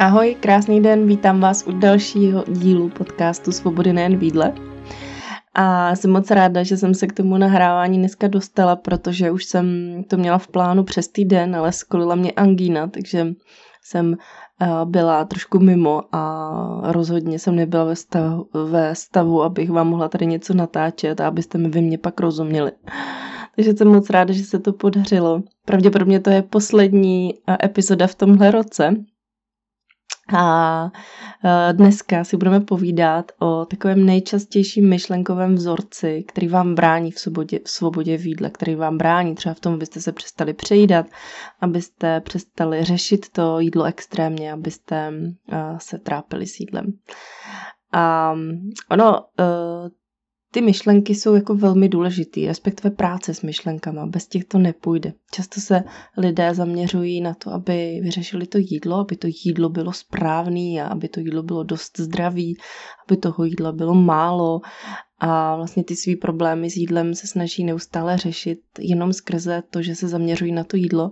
Ahoj, krásný den, vítám vás u dalšího dílu podcastu Svobody nejen v jídle. A jsem moc ráda, že jsem se k tomu nahrávání dneska dostala, protože už jsem to měla v plánu přes týden, ale skolila mě angína, takže jsem eh, byla trošku mimo a rozhodně jsem nebyla ve stavu, ve stavu, abych vám mohla tady něco natáčet a abyste mi vy mě pak rozuměli. Takže jsem moc ráda, že se to podařilo. Pravděpodobně to je poslední eh, epizoda v tomhle roce, a e, dneska si budeme povídat o takovém nejčastějším myšlenkovém vzorci, který vám brání v svobodě, v svobodě v jídle, který vám brání třeba v tom, abyste se přestali přejídat, abyste přestali řešit to jídlo extrémně, abyste e, se trápili s jídlem. A ono, e, ty myšlenky jsou jako velmi důležitý, respektive práce s myšlenkama. Bez těch to nepůjde. Často se lidé zaměřují na to, aby vyřešili to jídlo, aby to jídlo bylo správný a aby to jídlo bylo dost zdravý, aby toho jídla bylo málo a vlastně ty svý problémy s jídlem se snaží neustále řešit jenom skrze to, že se zaměřují na to jídlo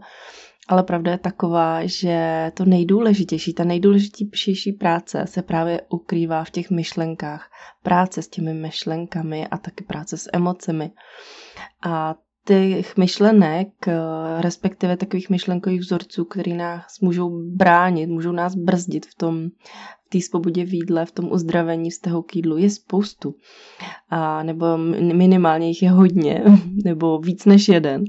ale pravda je taková, že to nejdůležitější, ta nejdůležitější práce se právě ukrývá v těch myšlenkách. Práce s těmi myšlenkami a taky práce s emocemi. A těch myšlenek, respektive takových myšlenkových vzorců, který nás můžou bránit, můžou nás brzdit v tom, v té svobodě v jídle, v tom uzdravení vztahu k jídlu, je spoustu. A, nebo minimálně jich je hodně, nebo víc než jeden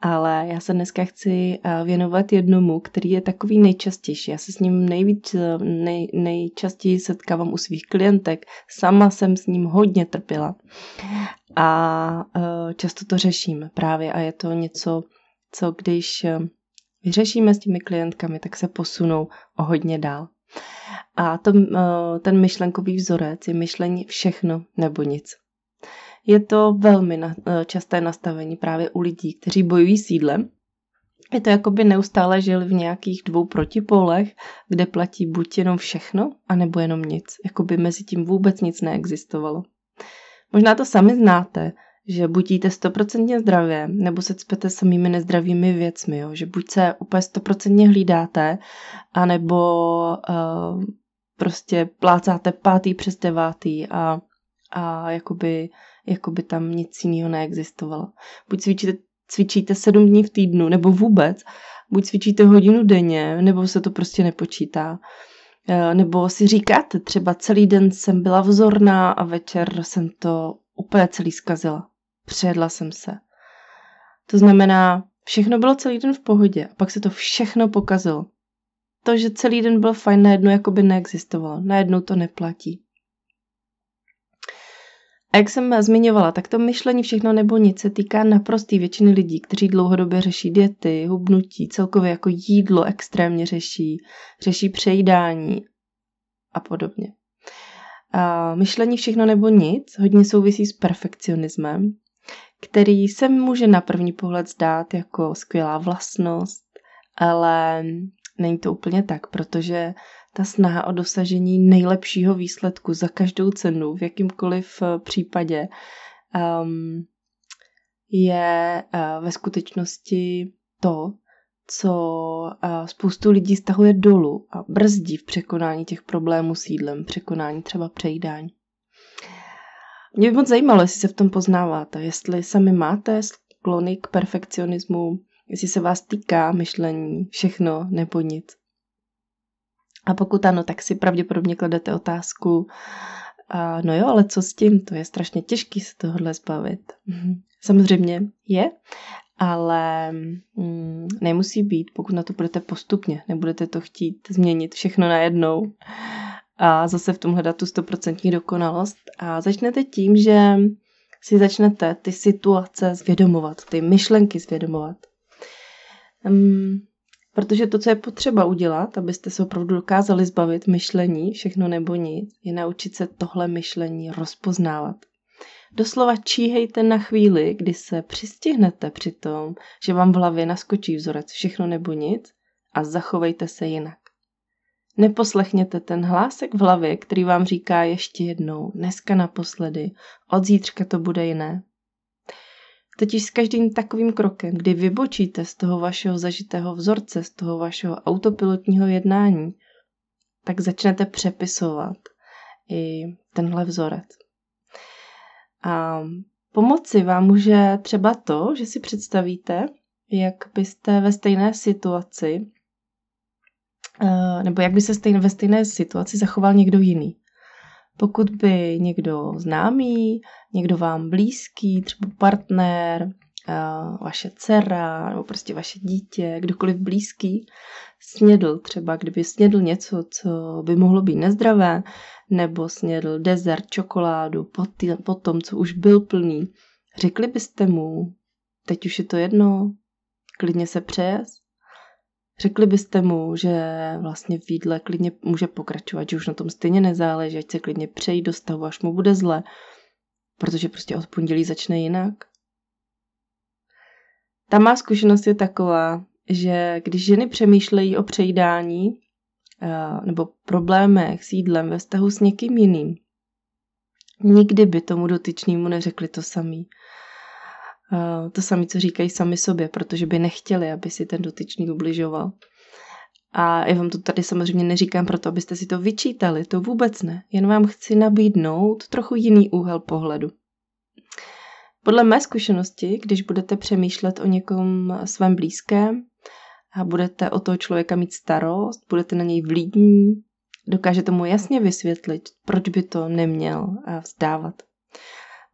ale já se dneska chci eh, věnovat jednomu, který je takový nejčastější. Já se s ním nejvíc, eh, nej, nejčastěji setkávám u svých klientek. Sama jsem s ním hodně trpěla. A eh, často to řeším právě a je to něco, co když vyřešíme s těmi klientkami, tak se posunou o hodně dál. A to, ten myšlenkový vzorec je myšlení všechno nebo nic. Je to velmi na, eh, časté nastavení právě u lidí, kteří bojují s jídlem. Je to jako by neustále žili v nějakých dvou protipolech, kde platí buď jenom všechno, anebo jenom nic. Jako by mezi tím vůbec nic neexistovalo. Možná to sami znáte, že buď jíte stoprocentně zdravě, nebo se cpete samými nezdravými věcmi, jo? že buď se úplně stoprocentně hlídáte, anebo uh, prostě plácáte pátý přes devátý a, a jakoby jako by tam nic jiného neexistovalo. Buď cvičíte, cvičíte sedm dní v týdnu, nebo vůbec, buď cvičíte hodinu denně, nebo se to prostě nepočítá. E, nebo si říkáte, třeba celý den jsem byla vzorná a večer jsem to úplně celý zkazila. Přejedla jsem se. To znamená, všechno bylo celý den v pohodě a pak se to všechno pokazilo. To, že celý den byl fajn, najednou jako by neexistovalo. Najednou to neplatí. A jak jsem zmiňovala, tak to myšlení všechno nebo nic se týká naprostý většiny lidí, kteří dlouhodobě řeší diety, hubnutí, celkově jako jídlo extrémně řeší, řeší přejídání a podobně. A myšlení všechno nebo nic hodně souvisí s perfekcionismem, který se může na první pohled zdát jako skvělá vlastnost, ale není to úplně tak, protože ta snaha o dosažení nejlepšího výsledku za každou cenu v jakýmkoliv eh, případě um, je uh, ve skutečnosti to, co uh, spoustu lidí stahuje dolů a brzdí v překonání těch problémů s jídlem, překonání třeba přejídání. Mě by moc zajímalo, jestli se v tom poznáváte, jestli sami máte sklony k perfekcionismu, jestli se vás týká myšlení všechno nebo nic. A pokud ano, tak si pravděpodobně kladete otázku, a no jo, ale co s tím? To je strašně těžký se tohle zbavit. Mhm. Samozřejmě je, ale mm, nemusí být, pokud na to budete postupně, nebudete to chtít změnit všechno najednou a zase v tom hledat tu stoprocentní dokonalost. A začnete tím, že si začnete ty situace zvědomovat, ty myšlenky zvědomovat. Um, Protože to, co je potřeba udělat, abyste se opravdu dokázali zbavit myšlení, všechno nebo nic, je naučit se tohle myšlení rozpoznávat. Doslova číhejte na chvíli, kdy se přistihnete při tom, že vám v hlavě naskočí vzorec všechno nebo nic a zachovejte se jinak. Neposlechněte ten hlásek v hlavě, který vám říká ještě jednou, dneska naposledy, od zítřka to bude jiné. Totiž s každým takovým krokem, kdy vybočíte z toho vašeho zažitého vzorce, z toho vašeho autopilotního jednání, tak začnete přepisovat i tenhle vzorec. A pomoci vám může třeba to, že si představíte, jak byste ve stejné situaci, eh, nebo jak by se ve stejné situaci zachoval někdo jiný. Pokud by někdo známý, někdo vám blízký, třeba partner, vaše dcera nebo prostě vaše dítě, kdokoliv blízký, snědl třeba, kdyby snědl něco, co by mohlo být nezdravé, nebo snědl dezert, čokoládu po, tý, po tom, co už byl plný, řekli byste mu, teď už je to jedno, klidně se přejez? Řekli byste mu, že vlastně v jídle klidně může pokračovat, že už na tom stejně nezáleží, ať se klidně přejí do stavu, až mu bude zle, protože prostě od pondělí začne jinak? Ta má zkušenost je taková, že když ženy přemýšlejí o přejídání eh, nebo problémech s jídlem ve vztahu s někým jiným, nikdy by tomu dotyčnému neřekli to samý. Eh, to samé, co říkají sami sobě, protože by nechtěli, aby si ten dotyčný ubližoval. A já vám to tady samozřejmě neříkám proto, abyste si to vyčítali, to vůbec ne. Jen vám chci nabídnout trochu jiný úhel pohledu. Podle mé zkušenosti, když budete přemýšlet o někom svém blízkém a budete o toho člověka mít starost, budete na něj vlídní, dokážete mu jasně vysvětlit, proč by to neměl vzdávat.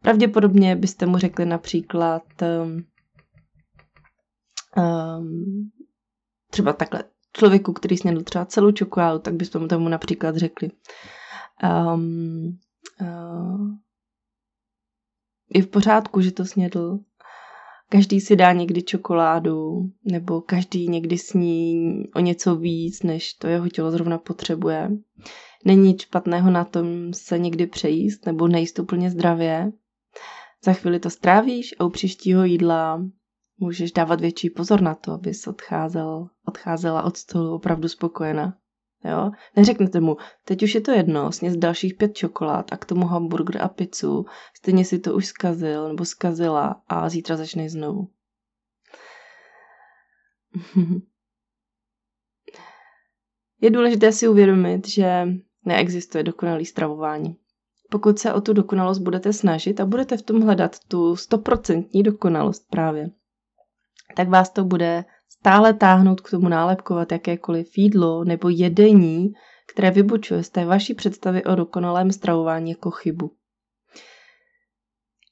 Pravděpodobně byste mu řekli například um, třeba takhle člověku, který snědl třeba celou čokoládu, tak byste mu tomu například řekli um, uh, je v pořádku, že to snědl. Každý si dá někdy čokoládu, nebo každý někdy sní o něco víc, než to jeho tělo zrovna potřebuje. Není nic špatného na tom se někdy přejíst, nebo nejíst úplně zdravě. Za chvíli to strávíš a u příštího jídla můžeš dávat větší pozor na to, abys odcházel, odcházela od stolu opravdu spokojená. Jo? Neřeknete mu, teď už je to jedno, sněz dalších pět čokolád a k tomu hamburger a pizzu, stejně si to už zkazil nebo zkazila a zítra začne znovu. je důležité si uvědomit, že neexistuje dokonalý stravování. Pokud se o tu dokonalost budete snažit a budete v tom hledat tu stoprocentní dokonalost právě, tak vás to bude stále táhnout k tomu nálepkovat jakékoliv jídlo nebo jedení, které vybočuje z té vaší představy o dokonalém stravování jako chybu.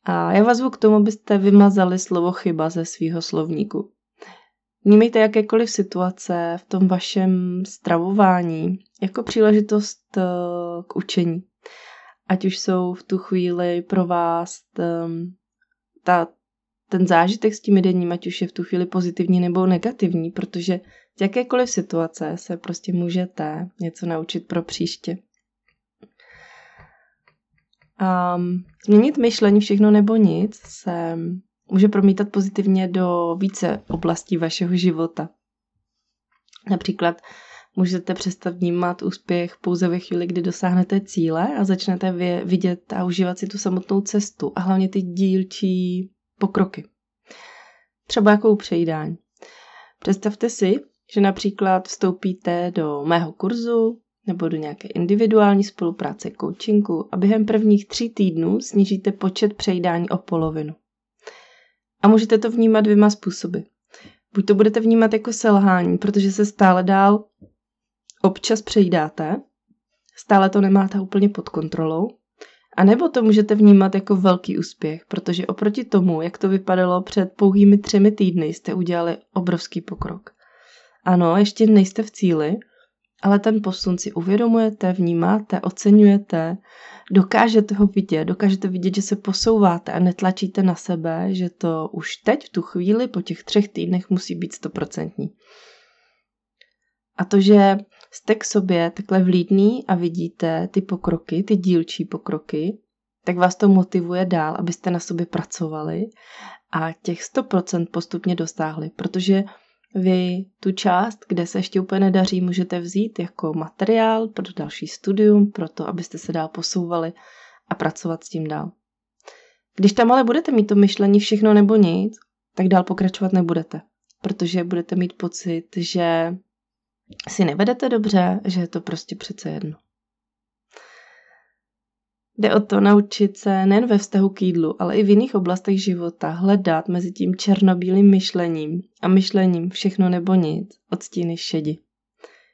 A já vás zvu k tomu, abyste vymazali slovo chyba ze svého slovníku. Vnímejte jakékoliv situace v tom vašem stravování jako příležitost eh, k učení. Ať už jsou v tu chvíli pro vás ehm, ta ten zážitek s tím jedením, ať už je v tu chvíli pozitivní nebo negativní, protože z jakékoliv situace se prostě můžete něco naučit pro příště. A změnit myšlení všechno nebo nic se může promítat pozitivně do více oblastí vašeho života. Například můžete přestat vnímat úspěch pouze ve chvíli, kdy dosáhnete cíle a začnete vidět a užívat si tu samotnou cestu a hlavně ty dílčí pokroky. Třeba jako přejídání. Představte si, že například vstoupíte do mého kurzu nebo do nějaké individuální spolupráce coachingu a během prvních tří týdnů snížíte počet přejídání o polovinu. A můžete to vnímat dvěma způsoby. Buď to budete vnímat jako selhání, protože se stále dál občas přejídáte, stále to nemáte úplně pod kontrolou, a nebo to můžete vnímat jako velký úspěch, protože oproti tomu, jak to vypadalo před pouhými třemi týdny, jste udělali obrovský pokrok. Ano, ještě nejste v cíli, ale ten posun si uvědomujete, vnímáte, oceňujete, dokážete ho vidět, dokážete vidět, že se posouváte a netlačíte na sebe, že to už teď v tu chvíli po těch třech týdnech musí být stoprocentní. A to, že jste k sobě takhle vlídný a vidíte ty pokroky, ty dílčí pokroky, tak vás to motivuje dál, abyste na sobě pracovali a těch 100% postupně dostáhli, protože vy tu část, kde se ještě úplně nedaří, můžete vzít jako materiál pro další studium, pro to, abyste se dál posouvali a pracovat s tím dál. Když tam ale budete mít to myšlení všechno nebo nic, tak dál pokračovat nebudete, protože budete mít pocit, že si nevedete dobře, že je to prostě přece jedno. Jde o to naučit se nejen ve vztahu k jídlu, ale i v jiných oblastech života hledat mezi tím černobílým myšlením a myšlením všechno nebo nic, odstíny šedi.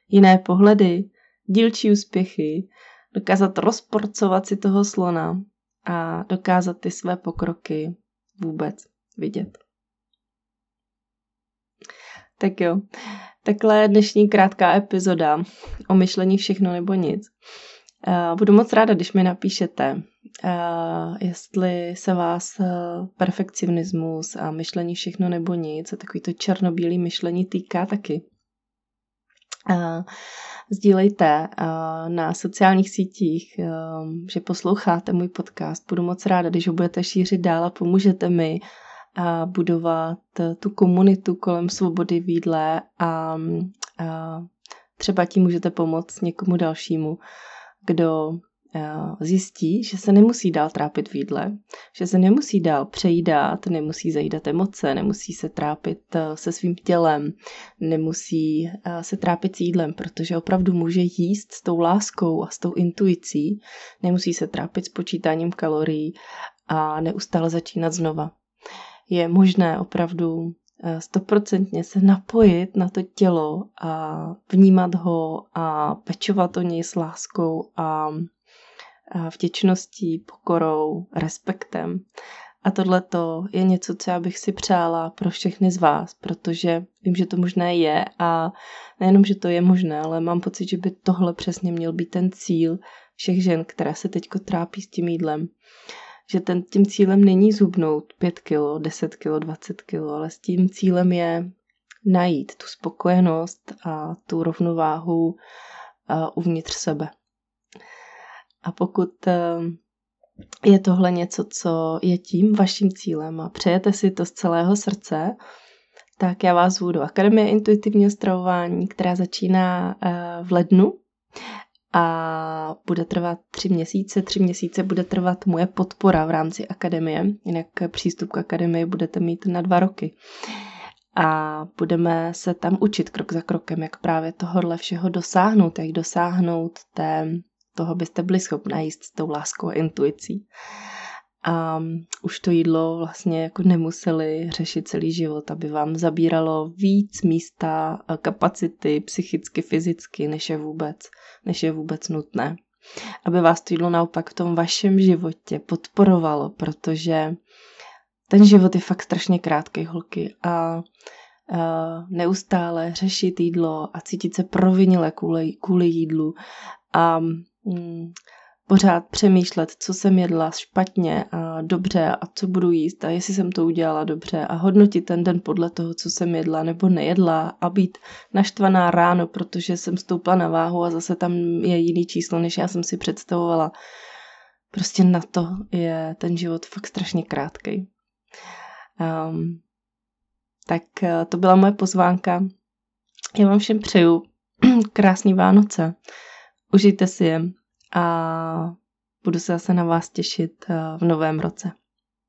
Jiné pohledy, dílčí úspěchy, dokázat rozporcovat si toho slona a dokázat ty své pokroky vůbec vidět. Tak jo, takhle dnešní krátká epizoda o myšlení všechno nebo nic. Eh, budu moc ráda, když mi napíšete, eh, jestli se vás eh, perfekcionismus a myšlení všechno nebo nic, a takový to černobílý myšlení týká taky. Sdílejte na sociálních sítích, že posloucháte můj podcast. Budu moc ráda, když ho budete šířit dál a pomůžete mi budovat tu komunitu kolem svobody výdle a třeba tím můžete pomoct někomu dalšímu kdo zjistí, že se nemusí dál trápit v jídle, že se nemusí dál přejídat, nemusí zajídat emoce, nemusí se trápit eh, se svým tělem, nemusí eh, se trápit s jídlem, protože opravdu může jíst s tou láskou a s tou intuicí, nemusí se trápit s počítáním kalorií a neustále začínat znova. Je možné opravdu stoprocentně se napojit na to tělo a vnímat ho a pečovat o něj s láskou a vděčností, pokorou, respektem. A tohle je něco, co já bych si přála pro všechny z vás, protože vím, že to možné je a nejenom, že to je možné, ale mám pocit, že by tohle přesně měl být ten cíl všech žen, které se teďko trápí s tím jídlem že ten, tím cílem není zubnout 5 kilo, 10 kilo, 20 kilo, ale s tím cílem je najít tu spokojenost a tu rovnováhu uvnitř sebe. A pokud e, je tohle něco, co je tím vaším cílem a přejete si to z celého srdce, tak já vás zvu do Akademie intuitivního stravování, která začíná e, v lednu a bude trvat tři měsíce. Tři měsíce bude trvat moje podpora v rámci akademie, jinak přístup k akademii budete mít na dva roky. A budeme se tam učit krok za krokem, jak právě tohohle všeho dosáhnout, jak dosáhnout té, toho, byste byli schopni jíst s tou láskou a intuicí a už to jídlo vlastně jako nemuseli řešit celý život, aby vám zabíralo víc místa, kapacity psychicky, fyzicky, než je vůbec, než je vůbec nutné. Aby vás to jídlo naopak v tom vašem životě podporovalo, protože ten život je fakt strašně krátký, holky, a neustále řešit jídlo a cítit se provinile kvůli, kvůli jídlu a mm, pořád přemýšlet, co jsem jedla špatně a dobře a co budu jíst a jestli jsem to udělala dobře a hodnotit ten den podle toho, co jsem jedla nebo nejedla a být naštvaná ráno, protože jsem stoupla na váhu a zase tam je jiný číslo, než já jsem si představovala. Prostě na to je ten život fakt strašně krátký. Um, tak eh, to byla moje pozvánka. Já vám všem přeju krásný Vánoce. Užijte si je a budu se zase na vás těšit eh, v novém roce.